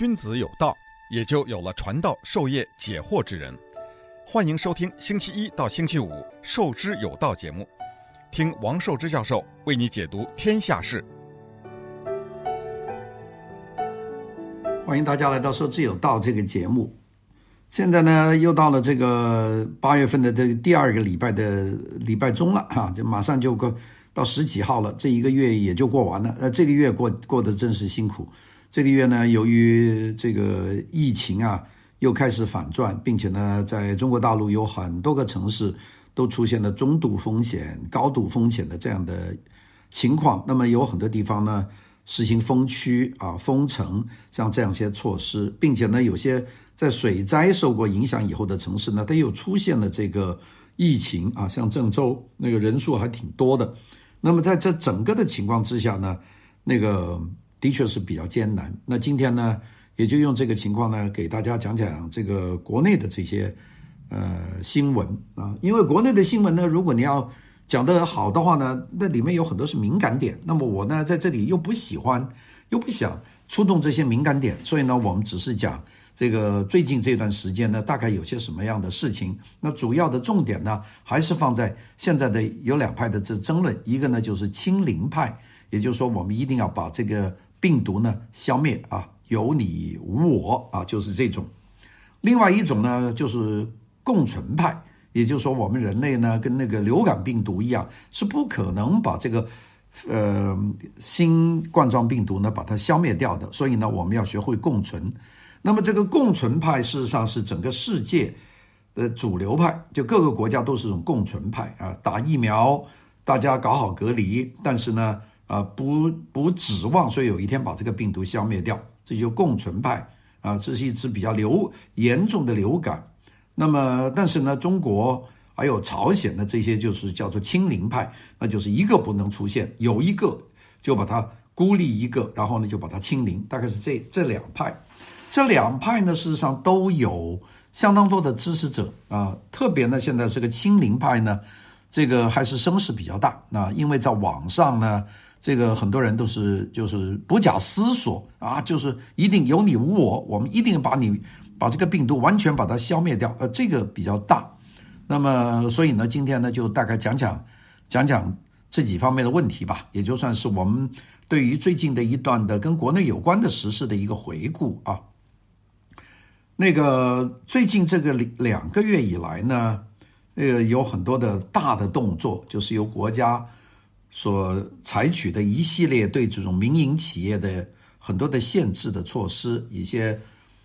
君子有道，也就有了传道授业解惑之人。欢迎收听星期一到星期五《授之有道》节目，听王寿之教授为你解读天下事。欢迎大家来到《授之有道》这个节目。现在呢，又到了这个八月份的这个第二个礼拜的礼拜中了哈，就马上就过到十几号了，这一个月也就过完了。呃，这个月过过得真是辛苦。这个月呢，由于这个疫情啊，又开始反转，并且呢，在中国大陆有很多个城市都出现了中度风险、高度风险的这样的情况。那么有很多地方呢，实行封区啊、封城，像这样些措施，并且呢，有些在水灾受过影响以后的城市呢，它又出现了这个疫情啊，像郑州那个人数还挺多的。那么在这整个的情况之下呢，那个的确是比较艰难。那今天呢，也就用这个情况呢，给大家讲讲这个国内的这些呃新闻啊，因为国内的新闻呢，如果你要讲得好的话呢，那里面有很多是敏感点。那么我呢，在这里又不喜欢，又不想触动这些敏感点，所以呢，我们只是讲这个最近这段时间呢，大概有些什么样的事情。那主要的重点呢，还是放在现在的有两派的这争论，一个呢就是清零派，也就是说，我们一定要把这个病毒呢消灭啊。有你无我啊，就是这种；另外一种呢，就是共存派，也就是说，我们人类呢，跟那个流感病毒一样，是不可能把这个呃新冠状病毒呢把它消灭掉的。所以呢，我们要学会共存。那么，这个共存派事实上是整个世界的主流派，就各个国家都是种共存派啊，打疫苗，大家搞好隔离，但是呢，啊，不不指望说有一天把这个病毒消灭掉。这就共存派啊，这是一次比较流严重的流感。那么，但是呢，中国还有朝鲜的这些就是叫做清零派，那就是一个不能出现，有一个就把它孤立一个，然后呢就把它清零。大概是这这两派，这两派呢事实上都有相当多的支持者啊。特别呢，现在这个清零派呢，这个还是声势比较大啊，因为在网上呢。这个很多人都是就是不假思索啊，就是一定有你无我，我们一定把你把这个病毒完全把它消灭掉，呃，这个比较大。那么，所以呢，今天呢就大概讲讲讲讲这几方面的问题吧，也就算是我们对于最近的一段的跟国内有关的时事的一个回顾啊。那个最近这个两个月以来呢，呃，有很多的大的动作，就是由国家。所采取的一系列对这种民营企业的很多的限制的措施，一些，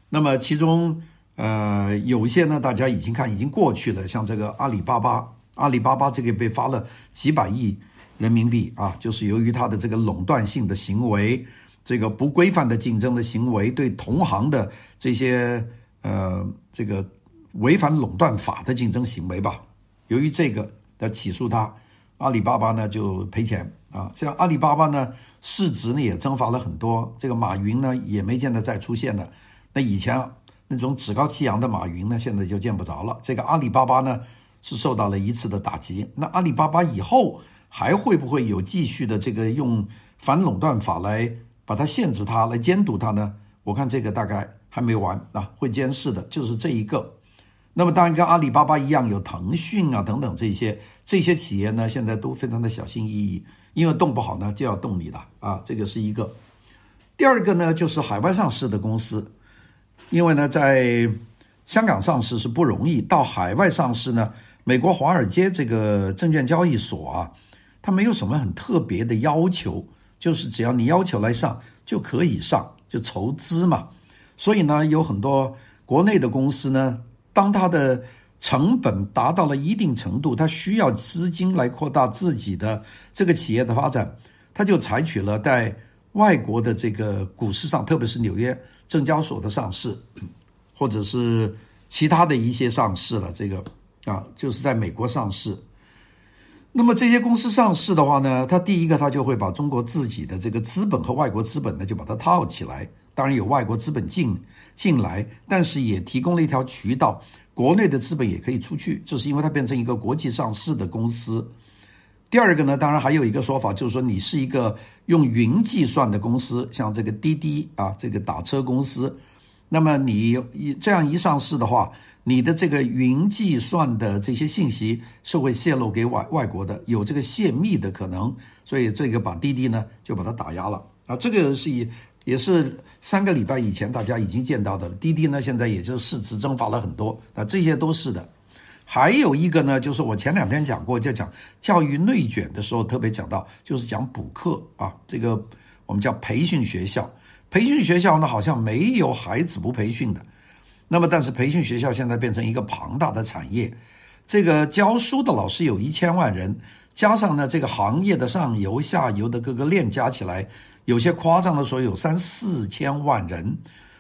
那么其中呃有一些呢，大家已经看已经过去了，像这个阿里巴巴，阿里巴巴这个被罚了几百亿人民币啊，就是由于它的这个垄断性的行为，这个不规范的竞争的行为，对同行的这些呃这个违反垄断法的竞争行为吧，由于这个要起诉它。阿里巴巴呢就赔钱啊，像阿里巴巴呢市值呢也蒸发了很多，这个马云呢也没见得再出现了。那以前那种趾高气扬的马云呢，现在就见不着了。这个阿里巴巴呢是受到了一次的打击。那阿里巴巴以后还会不会有继续的这个用反垄断法来把它限制它，来监督它呢？我看这个大概还没完啊，会监视的就是这一个。那么当然跟阿里巴巴一样，有腾讯啊等等这些这些企业呢，现在都非常的小心翼翼，因为动不好呢就要动你的啊，这个是一个。第二个呢就是海外上市的公司，因为呢在香港上市是不容易，到海外上市呢，美国华尔街这个证券交易所啊，它没有什么很特别的要求，就是只要你要求来上就可以上，就筹资嘛。所以呢，有很多国内的公司呢。当它的成本达到了一定程度，它需要资金来扩大自己的这个企业的发展，它就采取了在外国的这个股市上，特别是纽约证交所的上市，或者是其他的一些上市了。这个啊，就是在美国上市。那么这些公司上市的话呢，它第一个它就会把中国自己的这个资本和外国资本呢，就把它套起来。当然有外国资本进进来，但是也提供了一条渠道，国内的资本也可以出去，这是因为它变成一个国际上市的公司。第二个呢，当然还有一个说法，就是说你是一个用云计算的公司，像这个滴滴啊，这个打车公司，那么你一这样一上市的话，你的这个云计算的这些信息是会泄露给外外国的，有这个泄密的可能，所以这个把滴滴呢就把它打压了啊，这个是以也是三个礼拜以前大家已经见到的了，滴滴呢现在也就是市值蒸发了很多啊，这些都是的。还有一个呢，就是我前两天讲过，就讲教育内卷的时候特别讲到，就是讲补课啊，这个我们叫培训学校。培训学校呢，好像没有孩子不培训的。那么，但是培训学校现在变成一个庞大的产业，这个教书的老师有一千万人，加上呢这个行业的上游、下游的各个链加起来，有些夸张的说有三四千万人，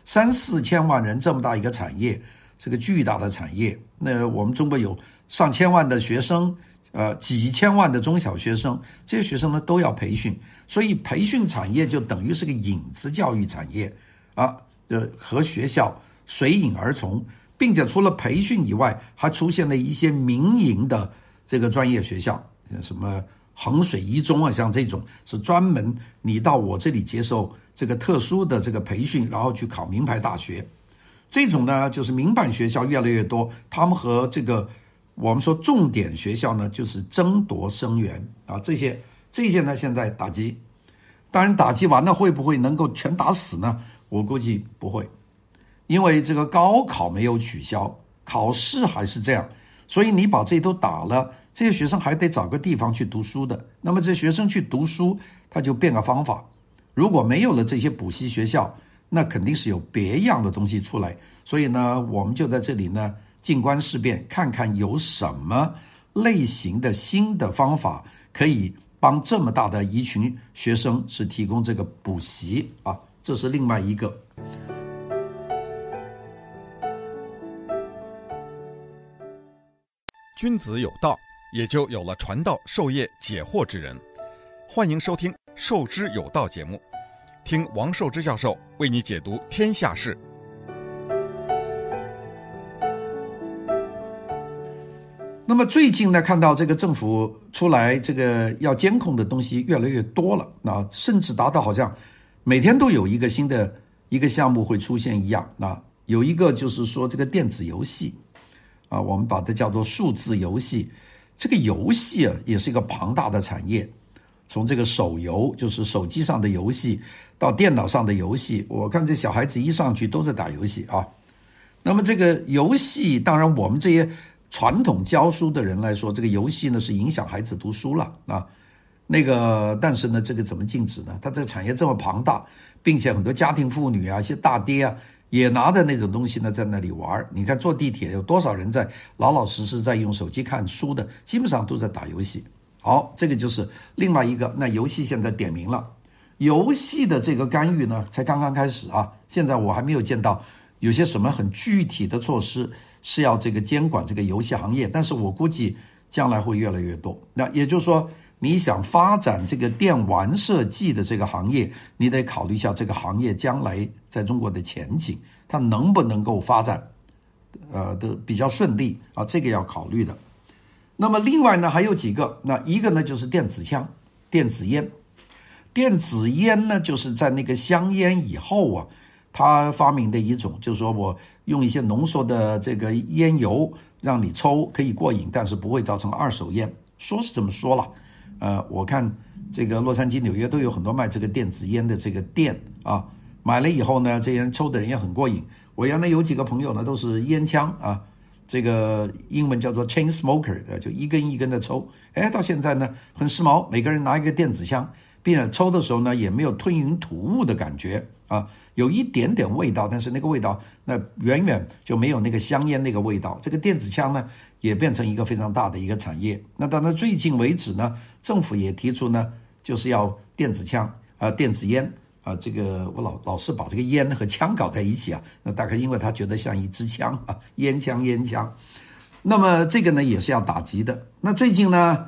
三四千万人这么大一个产业。是个巨大的产业，那我们中国有上千万的学生，呃，几千万的中小学生，这些学生呢都要培训，所以培训产业就等于是个影子教育产业啊，呃，和学校随影而从，并且除了培训以外，还出现了一些民营的这个专业学校，什么衡水一中啊，像这种是专门你到我这里接受这个特殊的这个培训，然后去考名牌大学。这种呢，就是民办学校越来越多，他们和这个我们说重点学校呢，就是争夺生源啊。这些这些呢，现在打击，当然打击完了会不会能够全打死呢？我估计不会，因为这个高考没有取消，考试还是这样，所以你把这都打了，这些学生还得找个地方去读书的。那么这学生去读书，他就变个方法，如果没有了这些补习学校。那肯定是有别样的东西出来，所以呢，我们就在这里呢，静观事变，看看有什么类型的新的方法可以帮这么大的一群学生是提供这个补习啊，这是另外一个。君子有道，也就有了传道授业解惑之人。欢迎收听《授之有道》节目。听王寿之教授为你解读天下事。那么最近呢，看到这个政府出来这个要监控的东西越来越多了，那甚至达到好像每天都有一个新的一个项目会出现一样。啊，有一个就是说这个电子游戏，啊，我们把它叫做数字游戏。这个游戏啊，也是一个庞大的产业。从这个手游，就是手机上的游戏，到电脑上的游戏，我看这小孩子一上去都在打游戏啊。那么这个游戏，当然我们这些传统教书的人来说，这个游戏呢是影响孩子读书了啊。那个，但是呢，这个怎么禁止呢？它这个产业这么庞大，并且很多家庭妇女啊，一些大爹啊，也拿着那种东西呢在那里玩。你看坐地铁有多少人在老老实实在用手机看书的，基本上都在打游戏。好，这个就是另外一个。那游戏现在点名了，游戏的这个干预呢，才刚刚开始啊。现在我还没有见到有些什么很具体的措施是要这个监管这个游戏行业，但是我估计将来会越来越多。那也就是说，你想发展这个电玩设计的这个行业，你得考虑一下这个行业将来在中国的前景，它能不能够发展，呃，的比较顺利啊，这个要考虑的。那么另外呢，还有几个，那一个呢就是电子枪、电子烟。电子烟呢，就是在那个香烟以后啊，他发明的一种，就是说我用一些浓缩的这个烟油让你抽，可以过瘾，但是不会造成二手烟。说是这么说了，呃，我看这个洛杉矶、纽约都有很多卖这个电子烟的这个店啊，买了以后呢，这烟抽的人也很过瘾。我原来有几个朋友呢，都是烟枪啊。这个英文叫做 chain smoker，就一根一根的抽。哎，到现在呢，很时髦，每个人拿一个电子枪，并且抽的时候呢，也没有吞云吐雾的感觉啊，有一点点味道，但是那个味道那远远就没有那个香烟那个味道。这个电子枪呢，也变成一个非常大的一个产业。那到那最近为止呢，政府也提出呢，就是要电子枪啊，电子烟。啊，这个我老老是把这个烟和枪搞在一起啊，那大概因为他觉得像一支枪啊，烟枪烟枪。那么这个呢也是要打击的。那最近呢，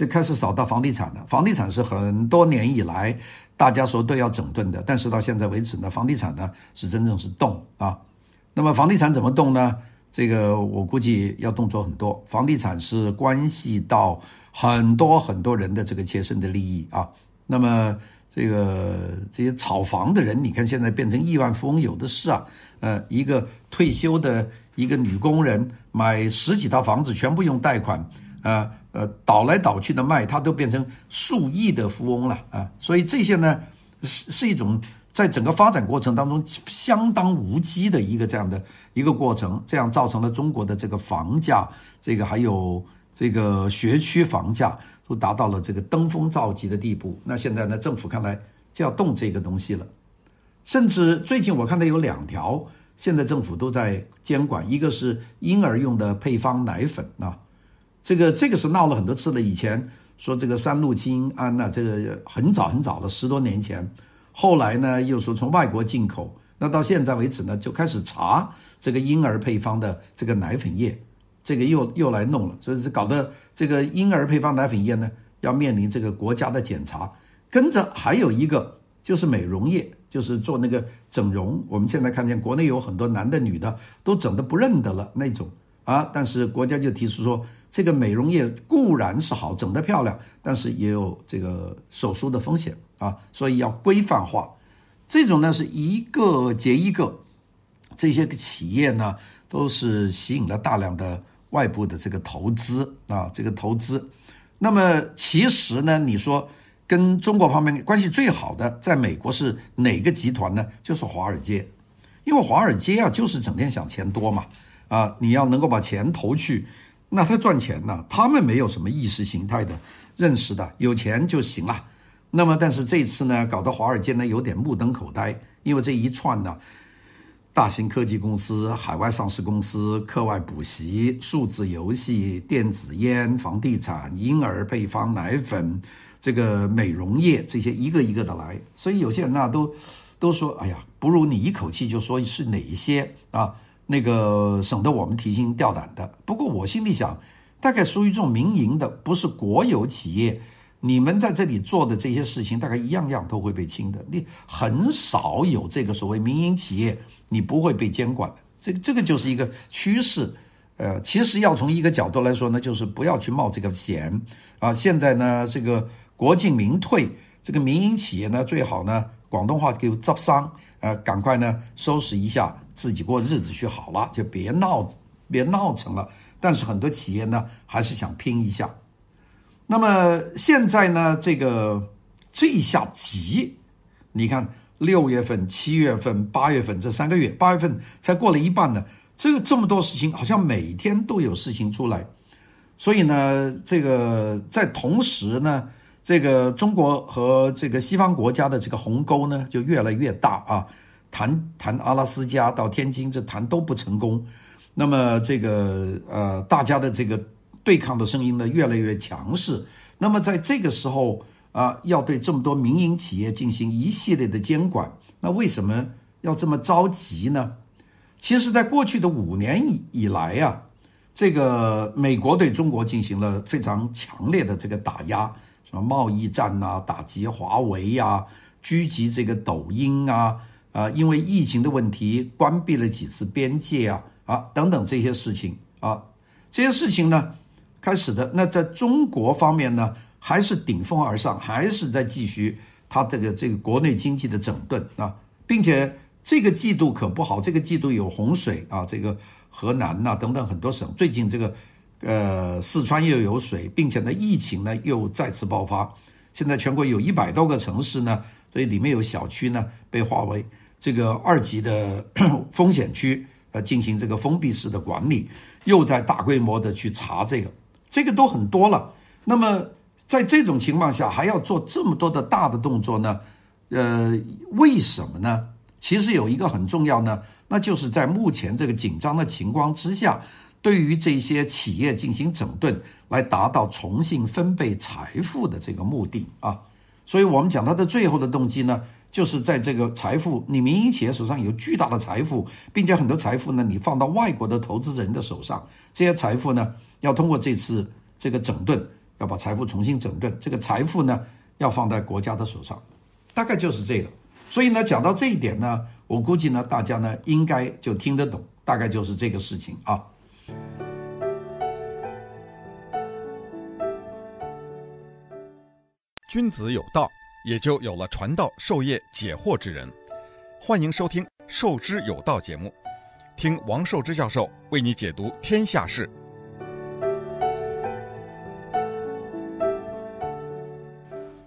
就开始扫到房地产了。房地产是很多年以来大家说都要整顿的，但是到现在为止呢，房地产呢是真正是动啊。那么房地产怎么动呢？这个我估计要动作很多。房地产是关系到很多很多人的这个切身的利益啊。那么这个这些炒房的人，你看现在变成亿万富翁有的是啊。呃，一个退休的一个女工人买十几套房子，全部用贷款，呃呃倒来倒去的卖，它都变成数亿的富翁了啊。所以这些呢是是一种。在整个发展过程当中，相当无稽的一个这样的一个过程，这样造成了中国的这个房价，这个还有这个学区房价都达到了这个登峰造极的地步。那现在呢，政府看来就要动这个东西了。甚至最近我看到有两条，现在政府都在监管，一个是婴儿用的配方奶粉啊，这个这个是闹了很多次了。以前说这个三氯氰胺呐，这个很早很早了，十多年前。后来呢，又说从外国进口，那到现在为止呢，就开始查这个婴儿配方的这个奶粉业，这个又又来弄了，所以是搞得这个婴儿配方奶粉业呢，要面临这个国家的检查。跟着还有一个就是美容业，就是做那个整容。我们现在看见国内有很多男的女的都整得不认得了那种啊，但是国家就提出说，这个美容业固然是好，整得漂亮，但是也有这个手术的风险。啊，所以要规范化，这种呢是一个接一个，这些个企业呢都是吸引了大量的外部的这个投资啊，这个投资。那么其实呢，你说跟中国方面关系最好的，在美国是哪个集团呢？就是华尔街，因为华尔街啊就是整天想钱多嘛，啊，你要能够把钱投去，那他赚钱呢，他们没有什么意识形态的认识的，有钱就行了。那么，但是这次呢，搞得华尔街呢有点目瞪口呆，因为这一串呢，大型科技公司、海外上市公司、课外补习、数字游戏、电子烟、房地产、婴儿配方奶粉、这个美容业这些一个一个的来，所以有些人呢都都说：“哎呀，不如你一口气就说是哪一些啊？那个省得我们提心吊胆的。”不过我心里想，大概属于这种民营的，不是国有企业。你们在这里做的这些事情，大概一样样都会被清的。你很少有这个所谓民营企业，你不会被监管的。这个这个就是一个趋势。呃，其实要从一个角度来说呢，就是不要去冒这个险啊。现在呢，这个国进民退，这个民营企业呢，最好呢，广东话给执生，呃，赶快呢收拾一下，自己过日子去好了，就别闹，别闹成了。但是很多企业呢，还是想拼一下。那么现在呢，这个这一下急，你看六月份、七月份、八月份这三个月，八月份才过了一半呢，这个这么多事情，好像每天都有事情出来，所以呢，这个在同时呢，这个中国和这个西方国家的这个鸿沟呢就越来越大啊，谈谈阿拉斯加到天津这谈都不成功，那么这个呃大家的这个。对抗的声音呢越来越强势，那么在这个时候啊，要对这么多民营企业进行一系列的监管，那为什么要这么着急呢？其实，在过去的五年以以来啊，这个美国对中国进行了非常强烈的这个打压，什么贸易战啊，打击华为呀，狙击这个抖音啊，啊，因为疫情的问题关闭了几次边界啊，啊，等等这些事情啊，这些事情呢。开始的那在中国方面呢，还是顶风而上，还是在继续他这个这个国内经济的整顿啊，并且这个季度可不好，这个季度有洪水啊，这个河南呐、等等很多省，最近这个呃四川又有水，并且呢疫情呢又再次爆发，现在全国有一百多个城市呢，所以里面有小区呢被划为这个二级的 风险区，呃进行这个封闭式的管理，又在大规模的去查这个。这个都很多了，那么在这种情况下还要做这么多的大的动作呢？呃，为什么呢？其实有一个很重要呢，那就是在目前这个紧张的情况之下，对于这些企业进行整顿，来达到重新分配财富的这个目的啊。所以我们讲他的最后的动机呢，就是在这个财富，你民营企业手上有巨大的财富，并且很多财富呢，你放到外国的投资人的手上，这些财富呢。要通过这次这个整顿，要把财富重新整顿，这个财富呢要放在国家的手上，大概就是这个。所以呢，讲到这一点呢，我估计呢，大家呢应该就听得懂。大概就是这个事情啊。君子有道，也就有了传道授业解惑之人。欢迎收听《授之有道》节目，听王寿之教授为你解读天下事。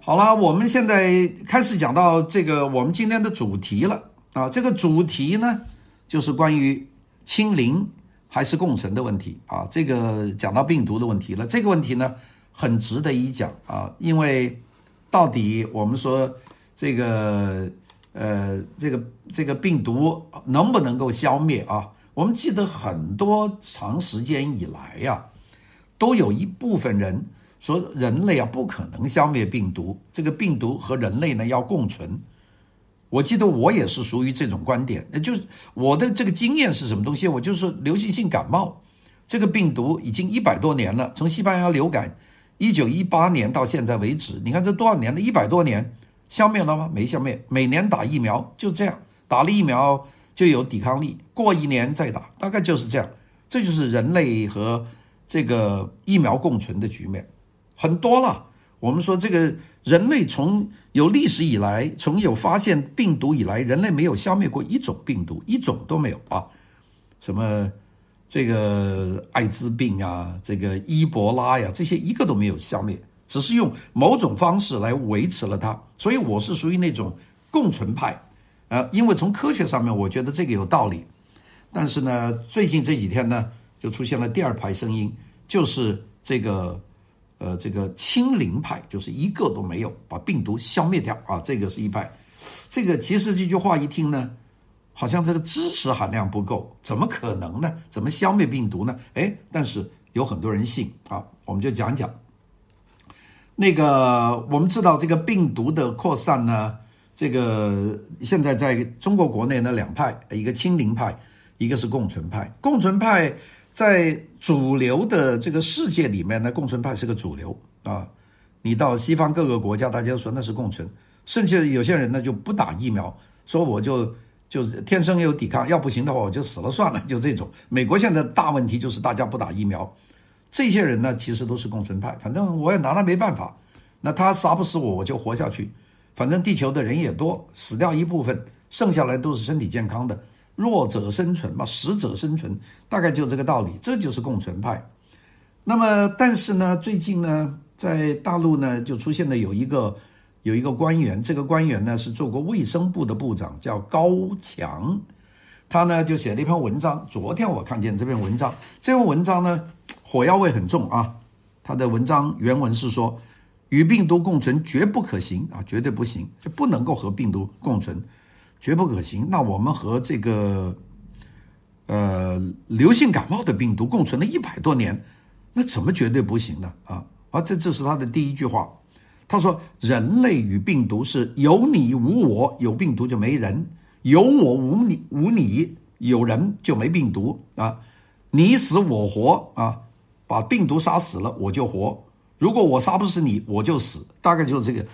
好了，我们现在开始讲到这个我们今天的主题了啊。这个主题呢，就是关于清零还是共存的问题啊。这个讲到病毒的问题了，这个问题呢，很值得一讲啊，因为。到底我们说这个呃这个这个病毒能不能够消灭啊？我们记得很多长时间以来呀、都有一部分人说人类啊不可能消灭病毒，这个病毒和人类呢要共存。我记得我也是属于这种观点，那就是我的这个经验是什么东西？我就是流行性感冒这个病毒已经一百多年了，从西班牙流感。一九一八年到现在为止，你看这多少年了？一百多年，消灭了吗？没消灭。每年打疫苗就这样，打了疫苗就有抵抗力，过一年再打，大概就是这样。这就是人类和这个疫苗共存的局面，很多了。我们说这个人类从有历史以来，从有发现病毒以来，人类没有消灭过一种病毒，一种都没有啊，什么？这个艾滋病啊，这个伊博拉呀，这些一个都没有消灭，只是用某种方式来维持了它。所以我是属于那种共存派，呃，因为从科学上面我觉得这个有道理。但是呢，最近这几天呢，就出现了第二排声音，就是这个呃这个清零派，就是一个都没有把病毒消灭掉啊，这个是一派。这个其实这句话一听呢。好像这个知识含量不够，怎么可能呢？怎么消灭病毒呢？哎，但是有很多人信啊，我们就讲讲。那个我们知道这个病毒的扩散呢，这个现在在中国国内呢两派，一个清零派，一个是共存派。共存派在主流的这个世界里面呢，共存派是个主流啊。你到西方各个国家，大家都说那是共存，甚至有些人呢就不打疫苗，说我就。就是天生有抵抗，要不行的话我就死了算了，就这种。美国现在大问题就是大家不打疫苗，这些人呢其实都是共存派，反正我也拿他没办法。那他杀不死我，我就活下去。反正地球的人也多，死掉一部分，剩下来都是身体健康的，弱者生存嘛，死者生存，大概就这个道理。这就是共存派。那么，但是呢，最近呢，在大陆呢就出现了有一个。有一个官员，这个官员呢是做过卫生部的部长，叫高强，他呢就写了一篇文章。昨天我看见这篇文章，这篇文章呢火药味很重啊。他的文章原文是说，与病毒共存绝不可行啊，绝对不行，就不能够和病毒共存，绝不可行。那我们和这个呃流行感冒的病毒共存了一百多年，那怎么绝对不行呢？啊啊，这这是他的第一句话。他说：“人类与病毒是有你无我，有病毒就没人；有我无你，无你有人就没病毒啊！你死我活啊！把病毒杀死了，我就活；如果我杀不死你，我就死。大概就是这个，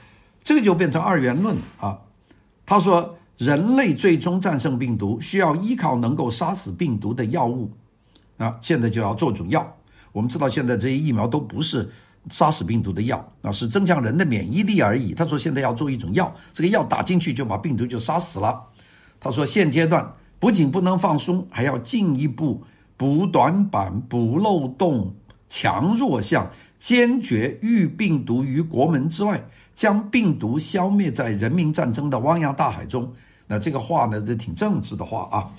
这个就变成二元论啊。”他说：“人类最终战胜病毒，需要依靠能够杀死病毒的药物啊！现在就要做种药。我们知道，现在这些疫苗都不是。”杀死病毒的药啊，是增强人的免疫力而已。他说现在要做一种药，这个药打进去就把病毒就杀死了。他说现阶段不仅不能放松，还要进一步补短板、补漏洞、强弱项，坚决御病毒于国门之外，将病毒消灭在人民战争的汪洋大海中。那这个话呢，这挺政治的话啊。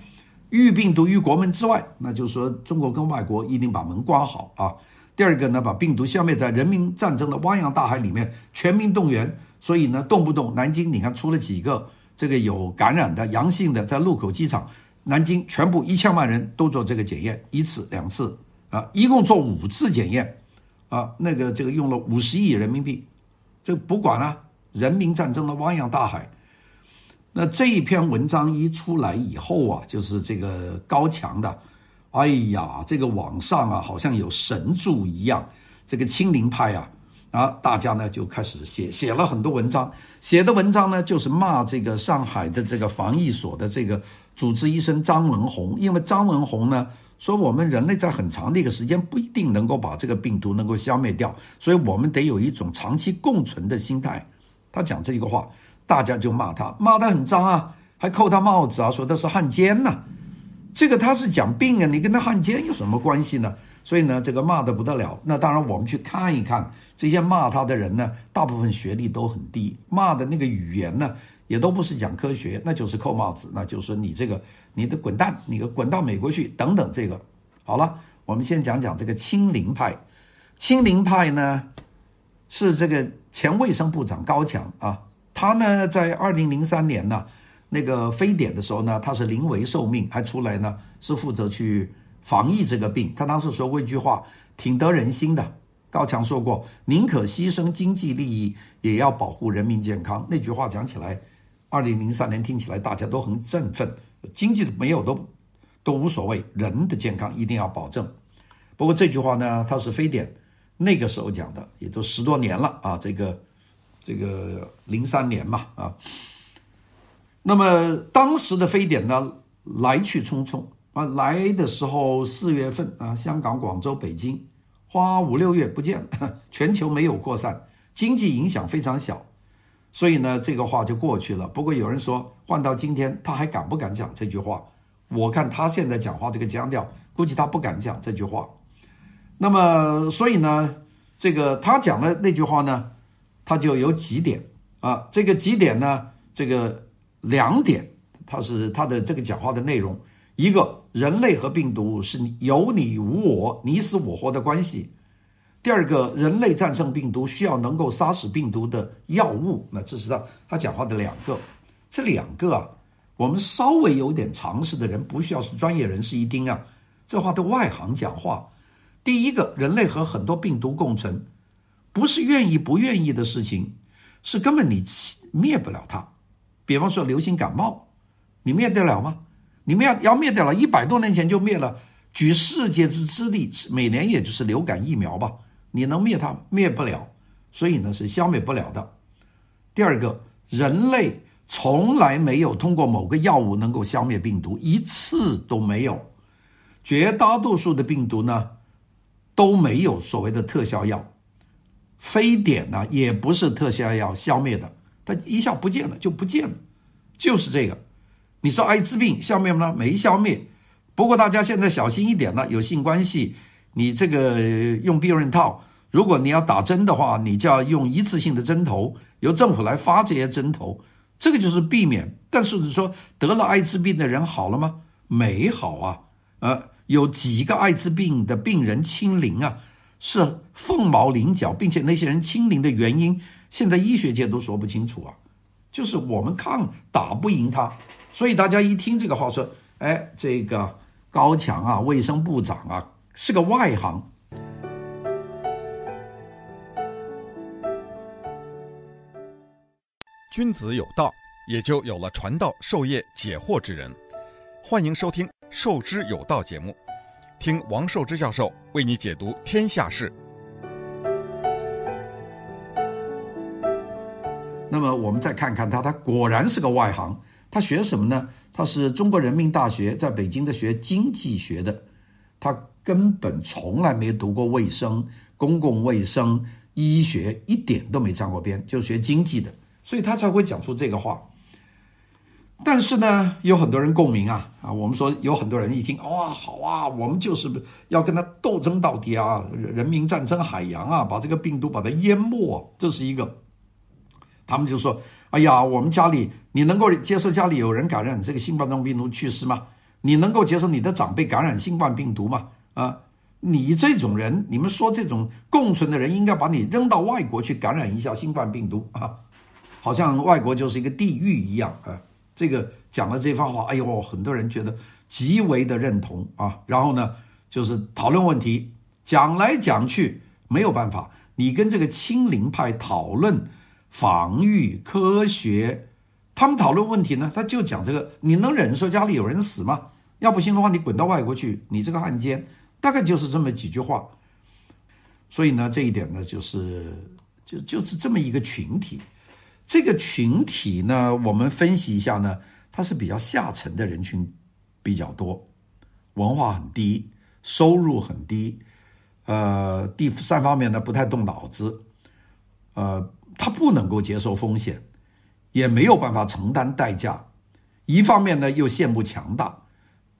御病毒于国门之外，那就是说中国跟外国一定把门关好啊。第二个呢，把病毒消灭在人民战争的汪洋大海里面，全民动员。所以呢，动不动南京，你看出了几个这个有感染的阳性的，在禄口机场，南京全部一千万人都做这个检验，一次两次啊，一共做五次检验啊，那个这个用了五十亿人民币，这不管了，人民战争的汪洋大海。那这一篇文章一出来以后啊，就是这个高强的。哎呀，这个网上啊，好像有神助一样。这个清零派啊，啊，大家呢就开始写写了很多文章，写的文章呢就是骂这个上海的这个防疫所的这个主治医生张文宏，因为张文宏呢说，我们人类在很长的一个时间不一定能够把这个病毒能够消灭掉，所以我们得有一种长期共存的心态。他讲这一个话，大家就骂他，骂得很脏啊，还扣他帽子啊，说他是汉奸呐。这个他是讲病啊，你跟他汉奸有什么关系呢？所以呢，这个骂得不得了。那当然，我们去看一看这些骂他的人呢，大部分学历都很低，骂的那个语言呢，也都不是讲科学，那就是扣帽子，那就是说你这个你的滚蛋，你个滚到美国去等等。这个好了，我们先讲讲这个清零派。清零派呢，是这个前卫生部长高强啊，他呢在二零零三年呢那个非典的时候呢，他是临危受命，还出来呢是负责去。防疫这个病，他当时说过一句话，挺得人心的。高强说过：“宁可牺牲经济利益，也要保护人民健康。”那句话讲起来，二零零三年听起来大家都很振奋。经济没有都都无所谓，人的健康一定要保证。不过这句话呢，他是非典那个时候讲的，也都十多年了啊。这个这个零三年嘛啊。那么当时的非典呢，来去匆匆。啊，来的时候四月份啊，香港、广州、北京，花五六月不见，全球没有扩散，经济影响非常小，所以呢，这个话就过去了。不过有人说，换到今天，他还敢不敢讲这句话？我看他现在讲话这个腔调，估计他不敢讲这句话。那么，所以呢，这个他讲的那句话呢，他就有几点啊，这个几点呢，这个两点，他是他的这个讲话的内容。一个人类和病毒是有你无我、你死我活的关系。第二个，人类战胜病毒需要能够杀死病毒的药物。那这是他他讲话的两个，这两个啊，我们稍微有点常识的人，不需要是专业人士一听啊，这话都外行讲话。第一个，人类和很多病毒共存，不是愿意不愿意的事情，是根本你灭不了它。比方说流行感冒，你灭得了吗？你们要要灭掉了，一百多年前就灭了，举世界之之力，每年也就是流感疫苗吧，你能灭它？灭不了，所以呢是消灭不了的。第二个，人类从来没有通过某个药物能够消灭病毒，一次都没有。绝大多数的病毒呢都没有所谓的特效药，非典呢也不是特效药消灭的，它一下不见了就不见了，就是这个。你说艾滋病消灭吗？没消灭。不过大家现在小心一点了，有性关系，你这个用避孕套，如果你要打针的话，你就要用一次性的针头，由政府来发这些针头，这个就是避免。但是你说得了艾滋病的人好了吗？没好啊，呃，有几个艾滋病的病人清零啊，是凤毛麟角，并且那些人清零的原因，现在医学界都说不清楚啊，就是我们抗打不赢他。所以大家一听这个话说，哎，这个高强啊，卫生部长啊，是个外行。君子有道，也就有了传道授业解惑之人。欢迎收听《授之有道》节目，听王寿之教授为你解读天下事。那么我们再看看他，他果然是个外行。他学什么呢？他是中国人民大学在北京的学经济学的，他根本从来没读过卫生、公共卫生、医学，一点都没沾过边，就学经济的，所以他才会讲出这个话。但是呢，有很多人共鸣啊啊！我们说有很多人一听，哇，好啊，我们就是要跟他斗争到底啊，人民战争海洋啊，把这个病毒把它淹没，这是一个。他们就说。哎呀，我们家里你能够接受家里有人感染这个新冠状病毒去世吗？你能够接受你的长辈感染新冠病毒吗？啊，你这种人，你们说这种共存的人应该把你扔到外国去感染一下新冠病毒啊，好像外国就是一个地狱一样啊。这个讲了这番话，哎呦，很多人觉得极为的认同啊。然后呢，就是讨论问题，讲来讲去没有办法，你跟这个清零派讨论。防御科学，他们讨论问题呢，他就讲这个：你能忍受家里有人死吗？要不行的话，你滚到外国去，你这个汉奸。大概就是这么几句话。所以呢，这一点呢，就是就就是这么一个群体。这个群体呢，我们分析一下呢，它是比较下层的人群比较多，文化很低，收入很低，呃，第三方面呢不太动脑子，呃，他不能够接受风险，也没有办法承担代价，一方面呢又羡慕强大，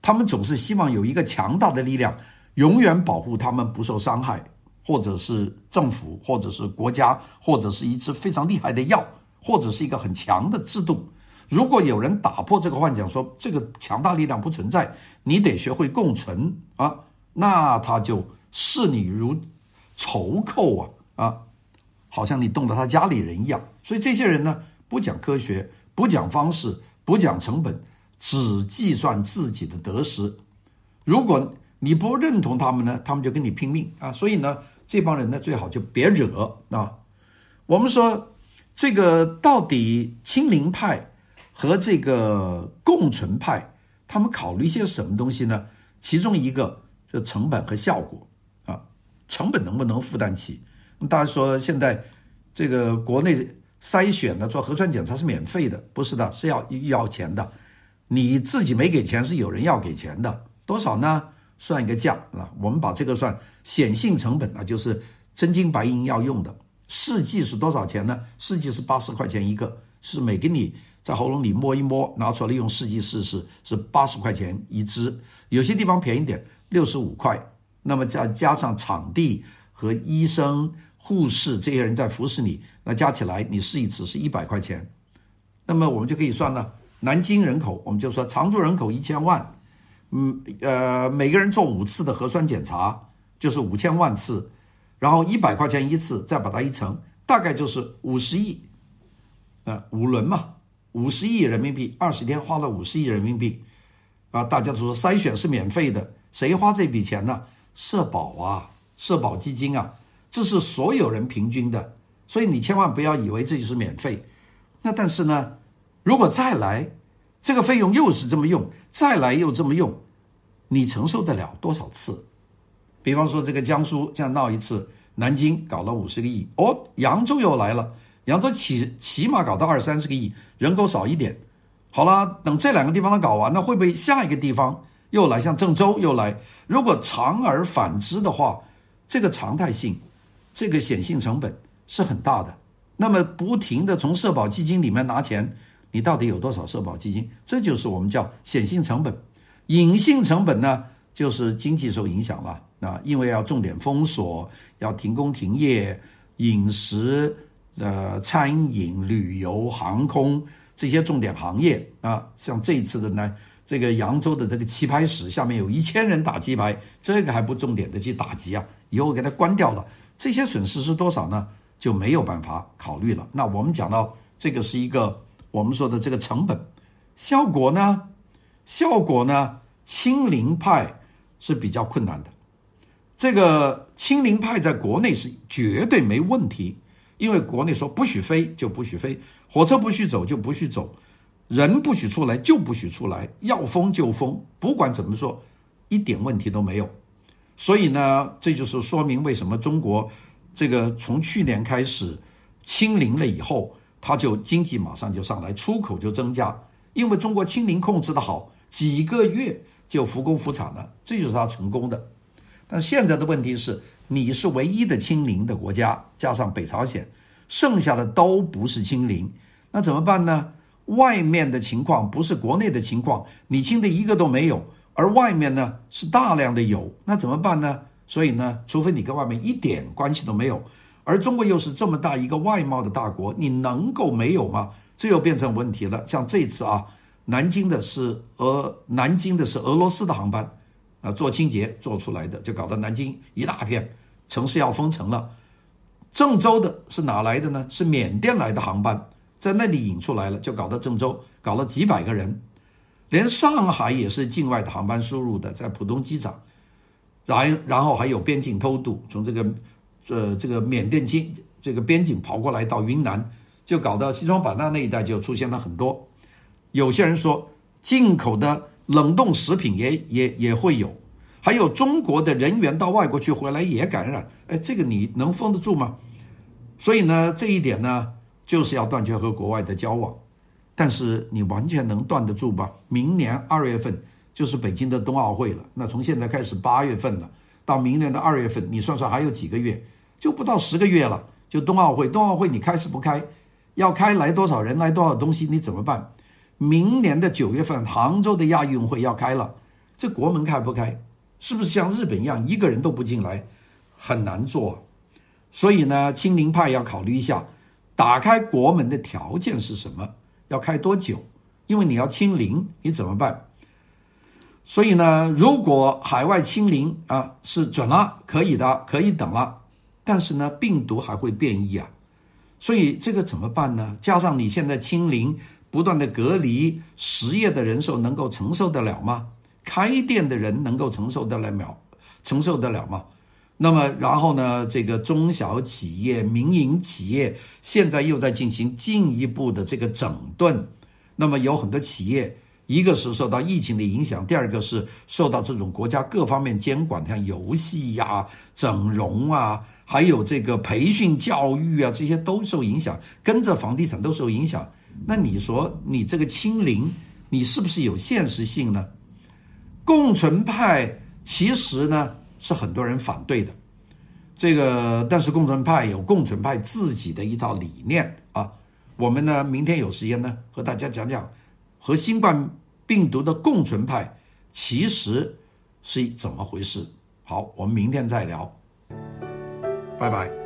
他们总是希望有一个强大的力量永远保护他们不受伤害，或者是政府，或者是国家，或者是一支非常厉害的药，或者是一个很强的制度。如果有人打破这个幻想，说这个强大力量不存在，你得学会共存啊，那他就视你如仇寇啊啊，好像你动了他家里人一样。所以这些人呢，不讲科学，不讲方式，不讲成本，只计算自己的得失。如果你不认同他们呢，他们就跟你拼命啊。所以呢，这帮人呢，最好就别惹啊。我们说这个到底清零派。和这个共存派，他们考虑些什么东西呢？其中一个就成本和效果啊，成本能不能负担起？大家说现在这个国内筛选呢，做核酸检查是免费的，不是的，是要要钱的。你自己没给钱，是有人要给钱的，多少呢？算一个价啊，我们把这个算显性成本啊，就是真金白银要用的。试剂是多少钱呢？试剂是八十块钱一个，是每给你。在喉咙里摸一摸，拿出来用试剂试试，是八十块钱一支，有些地方便宜点，六十五块。那么再加上场地和医生、护士这些人在服侍你，那加起来你试一次是一百块钱。那么我们就可以算了，南京人口，我们就说常住人口一千万，嗯呃，每个人做五次的核酸检查，就是五千万次，然后一百块钱一次，再把它一乘，大概就是五十亿，呃，五轮嘛。五十亿人民币，二十天花了五十亿人民币，啊，大家都说筛选是免费的，谁花这笔钱呢？社保啊，社保基金啊，这是所有人平均的，所以你千万不要以为这就是免费。那但是呢，如果再来，这个费用又是这么用，再来又这么用，你承受得了多少次？比方说这个江苏这样闹一次，南京搞了五十个亿，哦，扬州又来了。扬州起起码搞到二三十个亿，人口少一点。好了，等这两个地方都搞完，那会不会下一个地方又来？像郑州又来？如果长而反之的话，这个常态性，这个显性成本是很大的。那么不停地从社保基金里面拿钱，你到底有多少社保基金？这就是我们叫显性成本。隐性成本呢，就是经济受影响了啊，因为要重点封锁，要停工停业，饮食。呃，餐饮、旅游、航空这些重点行业啊，像这一次的呢，这个扬州的这个棋牌室下面有一千人打棋牌，这个还不重点的去打击啊，以后给它关掉了，这些损失是多少呢？就没有办法考虑了。那我们讲到这个是一个我们说的这个成本，效果呢？效果呢？清零派是比较困难的，这个清零派在国内是绝对没问题。因为国内说不许飞就不许飞，火车不许走就不许走，人不许出来就不许出来，要封就封，不管怎么说，一点问题都没有。所以呢，这就是说明为什么中国这个从去年开始清零了以后，它就经济马上就上来，出口就增加，因为中国清零控制得好，几个月就复工复产了，这就是它成功的。但现在的问题是。你是唯一的清零的国家，加上北朝鲜，剩下的都不是清零，那怎么办呢？外面的情况不是国内的情况，你清的一个都没有，而外面呢是大量的有，那怎么办呢？所以呢，除非你跟外面一点关系都没有，而中国又是这么大一个外贸的大国，你能够没有吗？这又变成问题了。像这次啊，南京的是俄，南京的是俄罗斯的航班，啊，做清洁做出来的，就搞得南京一大片。城市要封城了，郑州的是哪来的呢？是缅甸来的航班，在那里引出来了，就搞到郑州，搞了几百个人，连上海也是境外的航班输入的，在浦东机场，然然后还有边境偷渡，从这个呃这个缅甸境这个边境跑过来到云南，就搞到西双版纳那一带就出现了很多，有些人说进口的冷冻食品也也也会有。还有中国的人员到外国去回来也感染，哎，这个你能封得住吗？所以呢，这一点呢，就是要断绝和国外的交往。但是你完全能断得住吧？明年二月份就是北京的冬奥会了。那从现在开始八月份了，到明年的二月份，你算算还有几个月？就不到十个月了。就冬奥会，冬奥会你开是不开？要开来多少人？来多少东西？你怎么办？明年的九月份，杭州的亚运会要开了，这国门开不开？是不是像日本一样，一个人都不进来，很难做？所以呢，清零派要考虑一下，打开国门的条件是什么？要开多久？因为你要清零，你怎么办？所以呢，如果海外清零啊是准了，可以的，可以等了。但是呢，病毒还会变异啊，所以这个怎么办呢？加上你现在清零，不断的隔离，失业的人数能够承受得了吗？开店的人能够承受得了？承受得了吗？那么，然后呢，这个中小企业、民营企业现在又在进行进一步的这个整顿。那么，有很多企业，一个是受到疫情的影响，第二个是受到这种国家各方面监管，像游戏呀、整容啊，还有这个培训教育啊，这些都受影响，跟着房地产都受影响。那你说，你这个清零，你是不是有现实性呢？共存派其实呢？是很多人反对的，这个但是共存派有共存派自己的一套理念啊。我们呢，明天有时间呢，和大家讲讲和新冠病毒的共存派其实是怎么回事。好，我们明天再聊，拜拜。